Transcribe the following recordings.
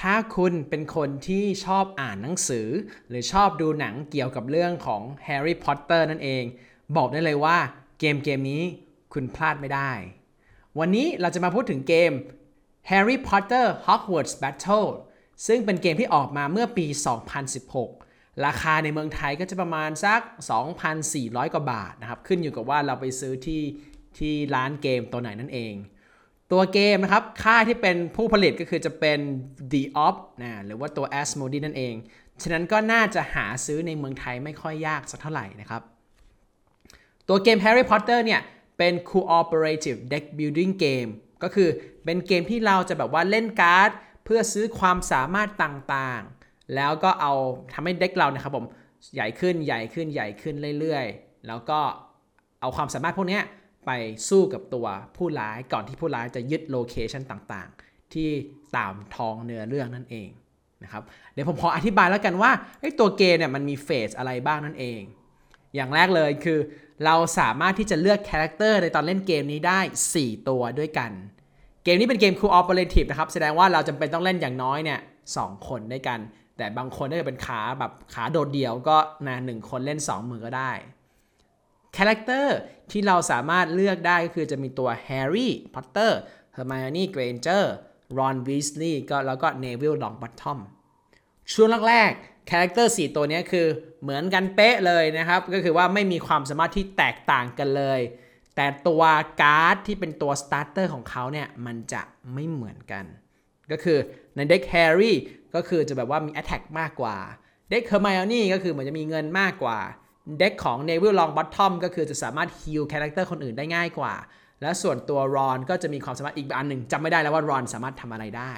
ถ้าคุณเป็นคนที่ชอบอ่านหนังสือ หรือชอบดูหนังเกี่ยวกับเรื่องของแฮร์รี่พอตเตอร์นั่นเอง บอกได้เลยว่าเกมเกมนี้คุณพลาดไม่ได้ วันนี้เราจะมาพูดถึงเกม Harry Potter Hogwarts Battle ซึ่งเป็นเกมที่ออกมาเมื่อปี 2016 ราคาในเมืองไทยก็จะประมาณสัก 2,400 กว่าบาทนะครับ ขึ้นอยู่กับว่าเราไปซื้อที่ที่ร้านเกมตัวไหนนั่นเอง ตัวเกมนะครับ ค่ายที่เป็นผู้ผลิตก็คือจะเป็น The Op นะหรือว่าตัว Asmodee นั่นเอง ฉะนั้นก็น่าจะหาซื้อในเมืองไทยไม่ค่อยยากสักเท่าไหร่นะครับ ตัวเกม Harry Potter เนี่ย เป็น cooperative deck building game ก็คือเป็นเกมที่เราจะแบบว่าเล่นการ์ด เพื่อซื้อความสามารถต่างๆ แล้วก็เอาทำให้เด็กเรานะครับผม ใหญ่ขึ้นใหญ่ขึ้นใหญ่ขึ้นเรื่อยๆ แล้วก็เอาความสามารถพวกนี้ ไปสู้กับตัวผู้ร้ายก่อนที่ผู้ร้ายจะยึด location ต่างๆ ที่ตามท้องเนื้อเรื่องนั่นเองนะครับเดี๋ยวผมขออธิบายแล้วกันว่าตัวเกมเนี่ยมันมี phase อะไรบ้างนั่นเอง อย่างแรกเลยคือเราสามารถที่จะเลือก character ในตอนเล่นเกมนี้ได้ 4 ตัวด้วยกัน เกมนี้เป็นเกม cooperative นะครับ แสดงว่าเราจำเป็นต้องเล่นอย่างน้อยเนี่ยสองคนด้วยกัน แต่บางคนถ้าเกิดเป็นขาแบบขาโดดเดี่ยวก็นะหนึ่งคนเล่น 2 มือก็ได้ character ที่เราสามารถเลือกได้ก็คือจะมีตัวแฮร์รี่ พอตเตอร์ เฮอร์ไมโอนี่เกรนเจอร์ รอน วีสลีย์ ก็แล้วก็ Neville Longbottom ช่วงแรกๆ character 4 ตัวนี้คือเหมือนกันเป๊ะเลยนะครับ ก็คือว่าไม่มีความสามารถที่แตกต่างกันเลย แต่ตัวการ์ดที่เป็นตัว starter ของเขาเนี่ย มันจะไม่เหมือนกัน ก็คือใน deck แฮร์รี่ก็คือจะแบบว่ามี attack มากกว่า deck เฮอร์ไมโอนี่ก็คือเหมือนจะมีเงินมากกว่า deck ของ Neville Longbottom ก็คือจะสามารถ heal character คนอื่นได้ง่ายกว่า และส่วนตัวรอนก็จะมีความสามารถอีกอันหนึ่งจำไม่ได้แล้วว่ารอนสามารถทำอะไรได้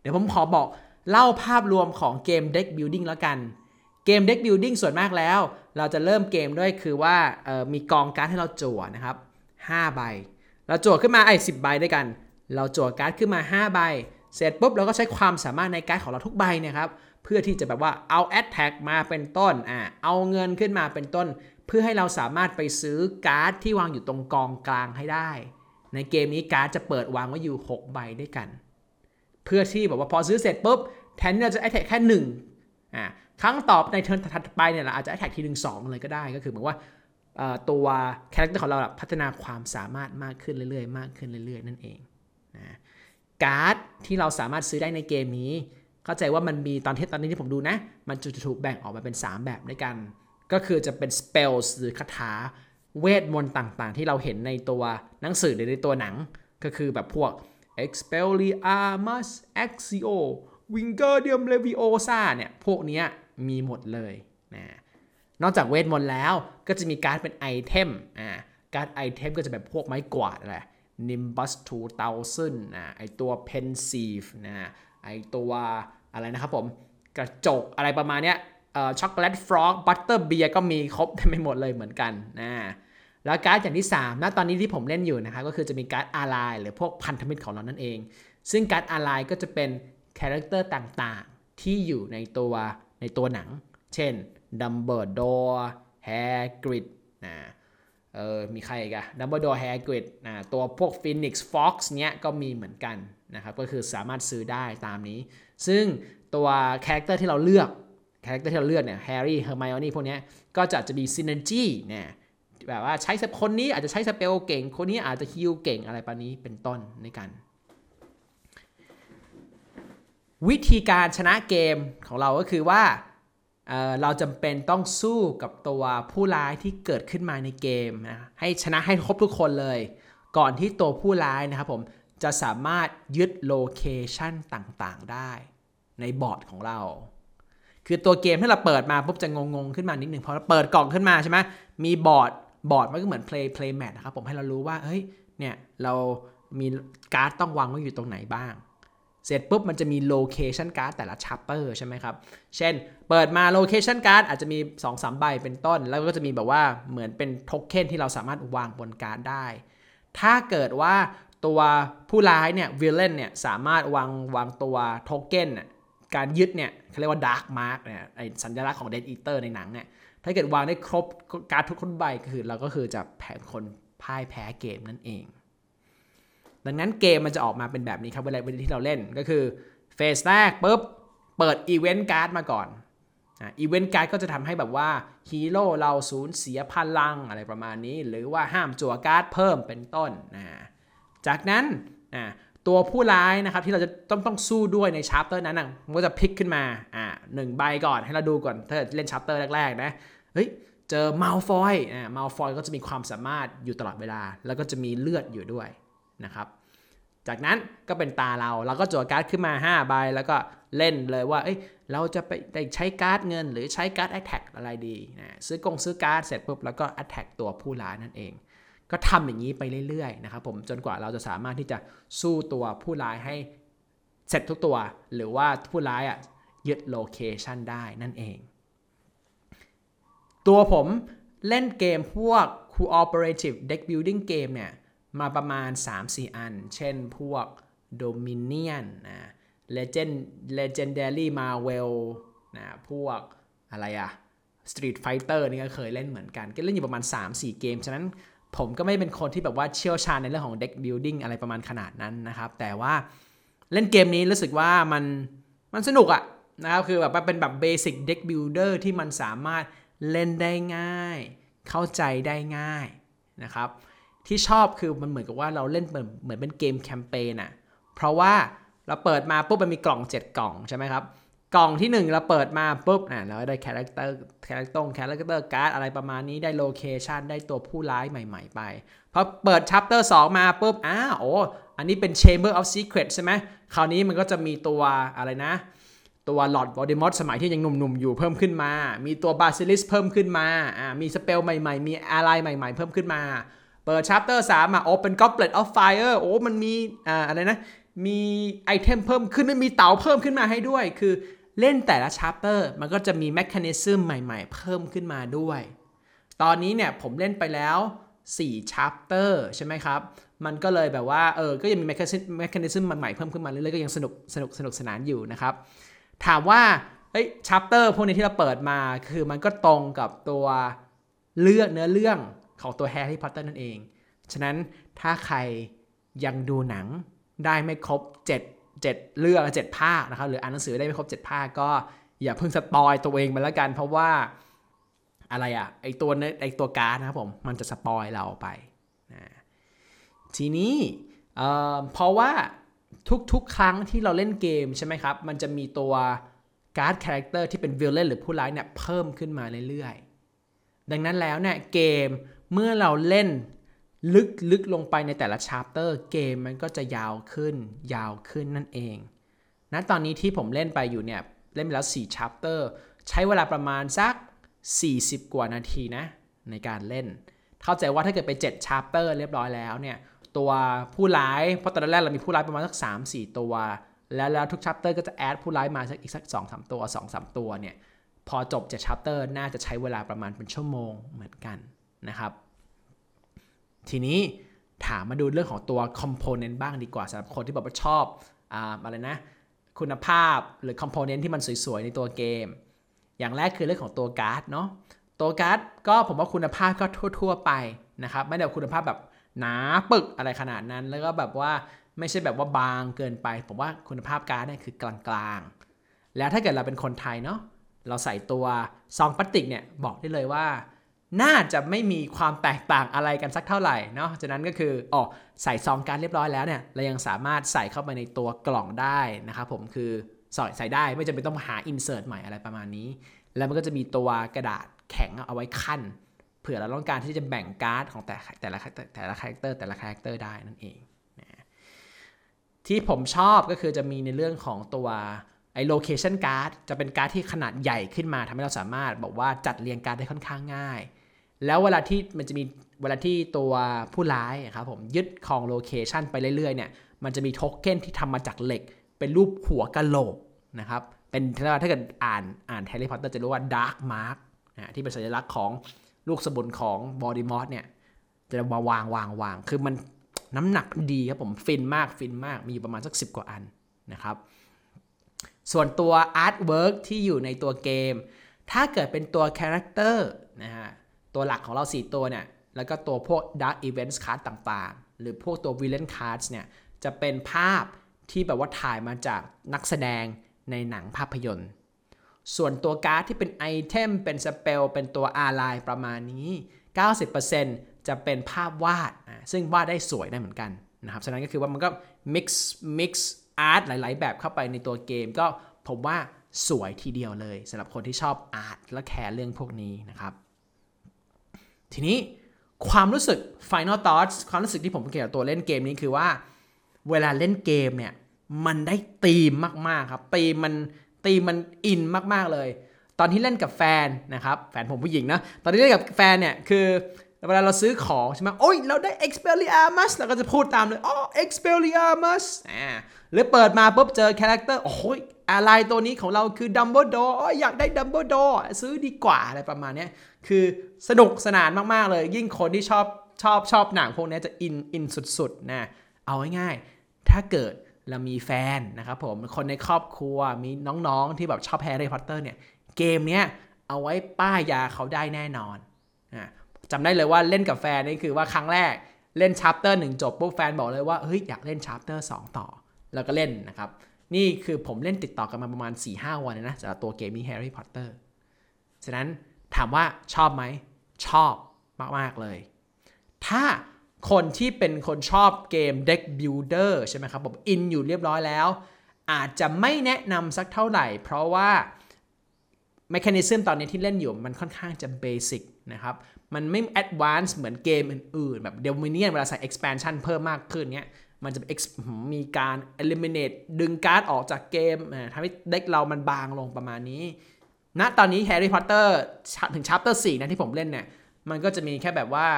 เดี๋ยวผมขอบอกเล่าภาพรวมของเกม Deck Building แล้วกัน เกม Deck Building ส่วนมากแล้ว เราจะเริ่มเกมด้วยคือว่ามีกองการ์ดให้เราจั่วนะครับ5ใบ เราจั่วขึ้นมาไอ้สิใบด้วยกัน เราจั่วการ์ดขึ้นมา 5 ใบ เสร็จปุ๊บเราก็ใช้ความสามารถในการ์ดของเราทุกใบเนี่ยครับ เพื่อที่จะแบบว่าเอา a อ t a c k มาเป็นต้นอ่าเอาเงินขึ้นมาเป็นต้น เพื่อให้เราสามารถไปซื้อการ์ดที่วางอยู่ตรงกองกลางให้ได้ ในเกมนี้การ์ดจะเปิดวางไว้อยู่ 6 ใบด้วยกัน เพื่อที่แบบว่าพอซื้อเสร็จปุ๊บแทนที่เราจะ a อ t a c k แค่1อ่าครั้งต่อในเทิร์นถัดไปเนี่ยเราอาจจะ a อ t a c k ทีหนึ่งสองเลยก็ได้ก็คือเหมือนว่าตัว character ของเราพัฒนาความสามารถมากขึ้นเรื่อยๆ มากขึ้นเรื่อยๆ นั่นเองนะการ์ดที่เราสามารถซื้อได้ในเกมนี้ เข้าใจว่ามันมีตอนที่ตอนนี้ที่ผมดูนะ มันจะถูกแบ่งออกมาเป็น 3 แบบด้วยกัน ก็คือจะเป็น spells หรือคาถาเวทมนต์ต่างๆ ที่เราเห็นในตัวหนังสือหรือในตัวหนัง ก็คือแบบพวก Expelliarmus Accio Wingardium Leviosa เนี่ย พวกนี้มีหมดเลยนะนอกจากเวทมนต์แล้วก็จะมีการ์ดเป็น item อ่าการ์ด item ก็จะแบบพวกไม้กวาดอะไร Nimbus 2000นะไอตัว Pensieve นะ ไอตัวอะไรนะครับผมกระจกอะไรประมาณเนี้ย Chocolate Frog Butterbeer ก็มีครบเต็มไปหมดเลยเหมือนกันนะแล้วการ์ดอย่างที่3นะตอนนี้ที่ผมเล่นอยู่นะครับก็คือจะมีการ์ด ally หรือพวกพันธมิตรของเรานั่นเอง ซึ่งการ์ด ally ก็จะเป็น character ต่างๆ ที่อยู่ในตัวในตัวหนัง เช่นดัมเบิลดอร์แฮกริดนะ เออมีใครกอะดัมเบิลดอร์แฮกริดนะตัวพวก phoenix Fawkes เนี้ยก็มีเหมือนกันนะครับก็คือสามารถซื้อได้ตามนี้ ซึ่งตัว character ที่เราเลือก character ที่เราเลือกเนี่ยแฮร์รี่เฮอร์ไมโอนี่พวกนี้ก็จะจะมี synergy เนี่ยแบบว่าใช้คนนี้อาจจะใช้ spell เก่ง คนนี้อาจจะ heal เก่งอะไรปานนี้เป็นต้นในกันวิธีการชนะเกมของเราก็คือว่า เราจำเป็นต้องสู้กับตัวผู้ร้ายที่เกิดขึ้นมาในเกมนะให้ชนะให้ครบทุกคนเลย ก่อนที่ตัวผู้ร้ายนะครับผมจะสามารถยึด location ต่างๆ ได้ ในบอร์ดของเรา คือตัวเกมที่เราเปิดมาปุ๊บจะงงๆขึ้นมานิดหนึ่งพอเราเปิดกล่องขึ้นมาใช่ไหมมีบอร์ดบอร์ดมันก็เหมือน play play mat นะครับผมให้เรารู้ว่าเฮ้ยเนี่ยเรามีการ์ดต้องวางไว้อยู่ตรงไหนบ้าง เสร็จปุ๊บมันจะมี location card แต่ละ chapter ใช่ไหมครับ เช่น เปิดมา location card อาจจะมี 2-3 ใบเป็นต้น แล้วก็จะมีแบบว่าเหมือนเป็นโทเค็นที่เราสามารถวางบนการ์ดได้ ถ้าเกิดว่าตัวผู้ร้ายเนี่ย villain เนี่ยสามารถวางวางตัวโทเก้นการยึดเนี่ยเขาเรียกว่า Dark Mark เนี่ยไอสัญลักษณ์ของ Death Eater ในหนังเนี่ยถ้าเกิดวางได้ครบการ์ดทุกคนใบก็คือเราก็คือจะแพ้คนพ่ายแพ้เกมนั่นเอง ดังนั้นเกมมันจะออกมาเป็นแบบนี้ครับเวลาที่เราเล่นก็คือ phase แรกปุ๊บเปิด event card มาก่อน event card ก็จะทำให้แบบว่าฮีโร่เราสูญเสียพลังอะไรประมาณนี้ หรือว่าห้ามจั่วการ์ดเพิ่มเป็นต้นนะจากนั้นนะตัวผู้ร้ายนะครับที่เราจะต้องต้องสู้ด้วยใน chapter นั้นนะมันก็จะพลิกขึ้นมาอ่าหนึ่งใบก่อนให้เราดูก่อนถ้าเล่น chapter แรกๆนะเฮ้ยเจอมาลฟอยอ่ามาลฟอยก็จะมีความสามารถอยู่ตลอดเวลา แล้วก็จะมีเลือดอยู่ด้วย นะครับ จากนั้นก็เป็นตาเราเราก็จั่วการ์ดขึ้นมา5ใบแล้วก็เล่นเลยว่าเอ้ยเราจะไปได้ใช้การ์ดเงิน หรือใช้การ์ด attack อะไรดีนะซื้อกงซื้อการ์ดเสร็จปุ๊บแล้วก็ attack ตัวผู้ร้ายนั่นเอง ก็ทำอย่างนี้ไปเรื่อยๆนะครับผมจนกว่าเราจะสามารถที่จะสู้ตัวผู้ร้ายให้เสร็จทุกตัว หรือว่าผู้ร้ายอะยึดโลเคชันได้นั่นเอง ตัวผมเล่นเกมพวก cooperative deck building game เนี่ย มาประมาณ 3-4 อัน เช่นพวก Dominion นะ Legend Legendary Marvel นะพวกอะไรอะ Street Fighter นี่ก็เคยเล่นเหมือนกัน ก็เล่นอยู่ประมาณ 3-4 เกม ฉะนั้นผมก็ไม่เป็นคนที่แบบว่าเชี่ยวชาญในเรื่องของ deck building อะไรประมาณขนาดนั้นนะครับ แต่ว่าเล่นเกมนี้รู้สึกว่ามันมันสนุกอะนะครับคือแบบเป็นแบบ basic deck builder ที่มันสามารถเล่นได้ง่าย เข้าใจได้ง่ายนะครับ ที่ชอบคือมันเหมือนกับว่าเราเล่นเหมือนเหมือนเป็นเกมแคมเปญอะเพราะว่าเราเปิดมาปุ๊บมันมีกล่อง 7 กล่องใช่ไหมครับกล่องที่ 1 เราเปิดมาปุ๊บอะเราได้ character character character card อะไรประมาณนี้ได้ location ได้ตัวผู้ร้ายใหม่ ๆ ไปพอเปิด chapter 2มาปุ๊บอ้าโอ้อันนี้เป็น Chamber of Secret ใช่ไหมคราวนี้มันก็จะมีตัวอะไรนะ ตัวลอร์ดโวลเดอมอร์สมัยที่ยังหนุ่มๆอยู่เพิ่มขึ้นมา มีตัว Basilisk เพิ่มขึ้นมาอ่ามี spell ใหม่ๆ มีอะไรใหม่ ๆ เพิ่มขึ้นมา เปิด chapter สามอะโอ้เป็น Goblet of Fire โอ้มันมีอ่าอะไรนะ มี item เพิ่มขึ้นมามีเต๋าเพิ่มขึ้นมาให้ด้วย คือเล่นแต่ละ chapter มันก็จะมี mechanism ใหม่ๆ เพิ่มขึ้นมาด้วย ตอนนี้เนี่ยผมเล่นไปแล้ว4 chapter ใช่ไหมครับ มันก็เลยแบบว่า เออ ก็ยังมี mechanism ใหม่ๆ เพิ่มขึ้นมาเรื่อยๆ ก็ยังสนุกสนุกสนุกสนานอยู่นะครับ ถามว่าเอ้ย chapter พวกนี้ที่เราเปิดมา คือมันก็ตรงกับตัวเลือกเนื้อเรื่อง ของตัวแฮร์รี่พอตเตอร์นั่นเอง ฉะนั้นถ้าใครยังดูหนังได้ไม่ครบ 7 7 เรื่อง7ภาคนะครับหรืออ่านหนังสือได้ไม่ครบ 7 ภาคก็อย่าเพิ่งสปอยตัวเองไปแล้วกัน เพราะว่าอะไรอะไอตัวไอตัวการ์ดนะครับผมมันจะสปอยเราไปนะทีนี้เพราะว่าทุกๆ ครั้งที่เราเล่นเกมใช่ไหมครับ มันจะมีตัวการ์ด character ที่เป็น villain หรือผู้ร้ายเนี่ยเพิ่มขึ้นมาเรื่อยๆ ดังนั้นแล้วเนี่ยเกมเมื่อเราเล่นลึกลึกลงไปในแต่ละ chapter เกมมันก็จะยาวขึ้น ยาวขึ้นนั่นเองนะตอนนี้ที่ผมเล่นไปอยู่เนี่ย เล่นไปแล้ว4 chapter ใช้เวลาประมาณสัก 40 กว่านาทีนะ ในการเล่น เข้าใจว่าถ้าเกิดไป7 chapter เรียบร้อยแล้วเนี่ย ตัวผู้ร้ายเพราะตอนแรกเรามีผู้ร้ายประมาณสัก 3-4 ตัว แล้วแล้วทุก chapter ก็จะ add ผู้ร้ายมาสักอีกสัก 2-3 ตัว 2-3 ตัวเนี่ย พอจบ7 chapter น่าจะใช้เวลาประมาณเป็นชั่วโมงเหมือนกันนะครับ ทีนี้ตามมาดูเรื่องของตัว component บ้างดีกว่าสำหรับคนที่แบบว่าชอบอะไรนะ คุณภาพหรือ component ที่มันสวยๆ ในตัวเกม อย่างแรกคือเรื่องของตัวการ์ดเนาะตัวการ์ดก็ผมว่าคุณภาพก็ทั่ว ๆ ไปนะครับ ไม่ได้คุณภาพแบบหนาปึกอะไรขนาดนั้น แล้วก็แบบว่าไม่ใช่แบบว่าบางเกินไป ผมว่าคุณภาพการ์ดเนี่ยคือกลางๆ แล้วถ้าเกิดเราเป็นคนไทยเนาะ เราใส่ตัวซองพลาสติกเนี่ยบอกได้เลยว่า น่าจะไม่มีความแตกต่างอะไรกันสักเท่าไหร่เนาะฉะนั้นก็คืออ๋อใส่ซองการ์ดเรียบร้อยแล้วเนี่ยเรายังสามารถใส่เข้าไปในตัวกล่องได้นะครับผมคือใส่ใส่ได้ไม่จำเป็นต้องหา insert ใหม่อะไรประมาณนี้ แล้วมันก็จะมีตัวกระดาษแข็งเอาไว้คั่นเผื่อเราต้องการที่จะแบ่งการ์ดของแต่แต่ละแต่ละ character แต่ละ character ได้นั่นเองนะที่ผมชอบก็คือจะมีในเรื่องของตัว ไอ้ location card จะเป็นการ์ดที่ขนาดใหญ่ขึ้นมาทำให้เราสามารถบอกว่าจัดเรียงการ์ดได้ค่อนข้างง่าย แล้วเวลาที่มันจะมีเวลาที่ตัวผู้ร้ายครับผมยึดครอง location ไปเรื่อยๆเนี่ยมันจะมีโทเค็นที่ทำมาจากเหล็ก เป็นรูปหัวกะโหลกนะครับเป็นถ้าเกิดอ่านอ่านแฮร์รี่พอตเตอร์จะรู้ว่า Dark Mark นะที่เป็นสัญลักษณ์ของลูกสมุนของโวลเดอมอร์เนี่ยจะมาวางวางวางคือมันน้ำหนักดีครับผมฟินมากฟินมากมีอยู่ประมาณสัก 10 กว่าอันนะครับ ส่วนตัว artwork ที่อยู่ในตัวเกม ถ้าเกิดเป็นตัว character นะฮะ ตัวหลักของเรา 4 ตัวเนี่ย แล้วก็ตัวพวก Dark Events Card ต่างๆ หรือพวกตัว Villain Cards เนี่ย จะเป็นภาพที่แบบว่าถ่ายมาจากนักแสดงในหนังภาพยนตร์ ส่วนตัวการ์ดที่เป็น item เป็น spell เป็นตัว ally ประมาณนี้ 90%จะเป็นภาพวาด ซึ่งวาดได้สวยได้เหมือนกันนะครับ ฉะนั้นก็คือว่ามันก็ mix mix art หลาย ๆ แบบเข้าไปในตัวเกม ก็ผมว่าสวยทีเดียวเลยสำหรับคนที่ชอบอาร์ตและแคร์เรื่องพวกนี้นะครับ ทีนี้ความรู้สึก Final Thoughts ความรู้สึกที่ผมเกี่ยวกับตัวเล่นเกมนี้คือว่า เวลาเล่นเกมเนี่ย มันได้ตีมมาก ๆ ครับตีมมันตีมมันอินมาก ๆ เลย ตอนที่เล่นกับแฟนนะครับ แฟนผมผู้หญิงนะ ตอนที่เล่นกับแฟนเนี่ยคือ เวลาเราซื้อของใช่ไหมโอ้ย เราได้ Expelliarmus เราก็จะพูดตามเลย อ๋อ Expelliarmus อ่า หรือเปิดมาปุ๊บเจอ character โอ้ย อะไรตัวนี้ของเราคือดัมเบิลดอร์อยากได้ดัมเบิลดอร์ซื้อดีกว่าอะไรประมาณนี้ คือสนุกสนานมาก ๆ เลย ยิ่งคนที่ชอบชอบชอบหนังพวกนี้จะอินอินสุด ๆ นะ เอาง่ายๆ ถ้าเกิดเรามีแฟนนะครับผม คนในครอบครัว มีน้องๆ ที่แบบชอบแฮร์รี่พอตเตอร์เนี่ย เกมเนี้ยเอาไว้ป้ายยาเขาได้แน่นอนนะ จำได้เลยว่าเล่นกับแฟนนี่คือว่าครั้งแรกเล่น chapter หนึ่งจบปุ๊บแฟนบอกเลยว่าเฮ้ยอยากเล่น chapter สองต่อ แล้วก็เล่นนะครับ นี่คือผมเล่นติดต่อกันมาประมาณ 4-5 วันนะสำหรับตัวเกมนี้ Harry Potter ฉะนั้นถามว่าชอบไหมชอบมาก ๆ เลย ถ้าคนที่เป็นคนชอบเกม Deck Builder ใช่ไหมครับผมอินอยู่เรียบร้อยแล้ว อาจจะไม่แนะนำสักเท่าไหร่ เพราะว่า m e c h a n i ซึมตอนนี้ที่เล่นอยู่มันค่อนข้างจะเบสิกนะครับ มันไม่ advanced เหมือนเกมอื่นๆ แบบ Dominion เวลาใส่ expansion เพิ่มมากขึ้นเนี้ย มันจะมีการ eliminate ดึงการ์ดออกจากเกมทำให้เด็กเรามันบางลงประมาณนี้ณนะตอนนี้ Harry Potter ถึง chapter 4นะที่ผมเล่นเนี่ย มันก็จะมีแค่แบบว่า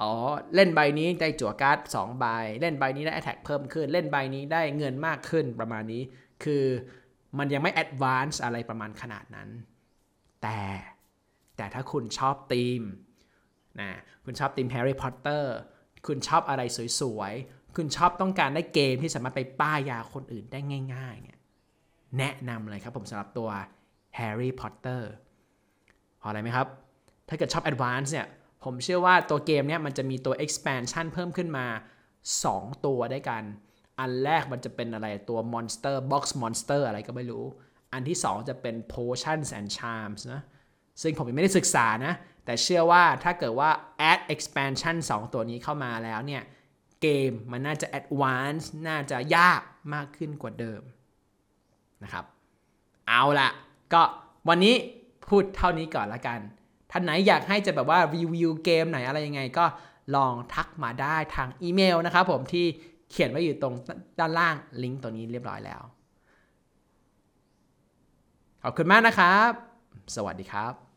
อ๋อ เล่นใบนี้ได้จั่วการ์ด2ใบ เล่นใบนี้ได้ attack เพิ่มขึ้น เล่นใบนี้ได้เงินมากขึ้นประมาณนี้ คือมันยังไม่ advance อะไรประมาณขนาดนั้น แต่แต่ถ้าคุณชอบธีมนะคุณชอบธีม Harry Potter คุณชอบอะไรสวยๆ คุณชอบต้องการได้เกมที่สามารถไปป้ายยาคนอื่นได้ง่ายๆเนี่ยแนะนำเลยครับผมสำหรับตัว Harry Potter พออะไรไหมครับ ถ้าเกิดชอบ Advance เนี่ย ผมเชื่อว่าตัวเกมเนี้ยมันจะมีตัว expansion เพิ่มขึ้นมา 2 ตัวได้กัน อันแรกมันจะเป็นอะไรตัว Monster Box Monster อะไรก็ไม่รู้ อันที่ 2 จะเป็น Potions and Charms นะ ซึ่งผมยังไม่ได้ศึกษานะ แต่เชื่อว่าถ้าเกิดว่า add expansion 2 ตัวนี้เข้ามาแล้วเนี่ย เกมมันน่าจะแอดวานซ์น่าจะยากมากขึ้นกว่าเดิมนะครับ เอาละก็วันนี้พูดเท่านี้ก่อนละกัน ท่านไหนอยากให้จะแบบว่ารีวิวเกมไหนอะไรยังไงก็ลองทักมาได้ทางอีเมลนะครับผมที่เขียนไว้อยู่ตรงด้านล่างลิงก์ตัวนี้เรียบร้อยแล้ว ขอบคุณมากนะครับ สวัสดีครับ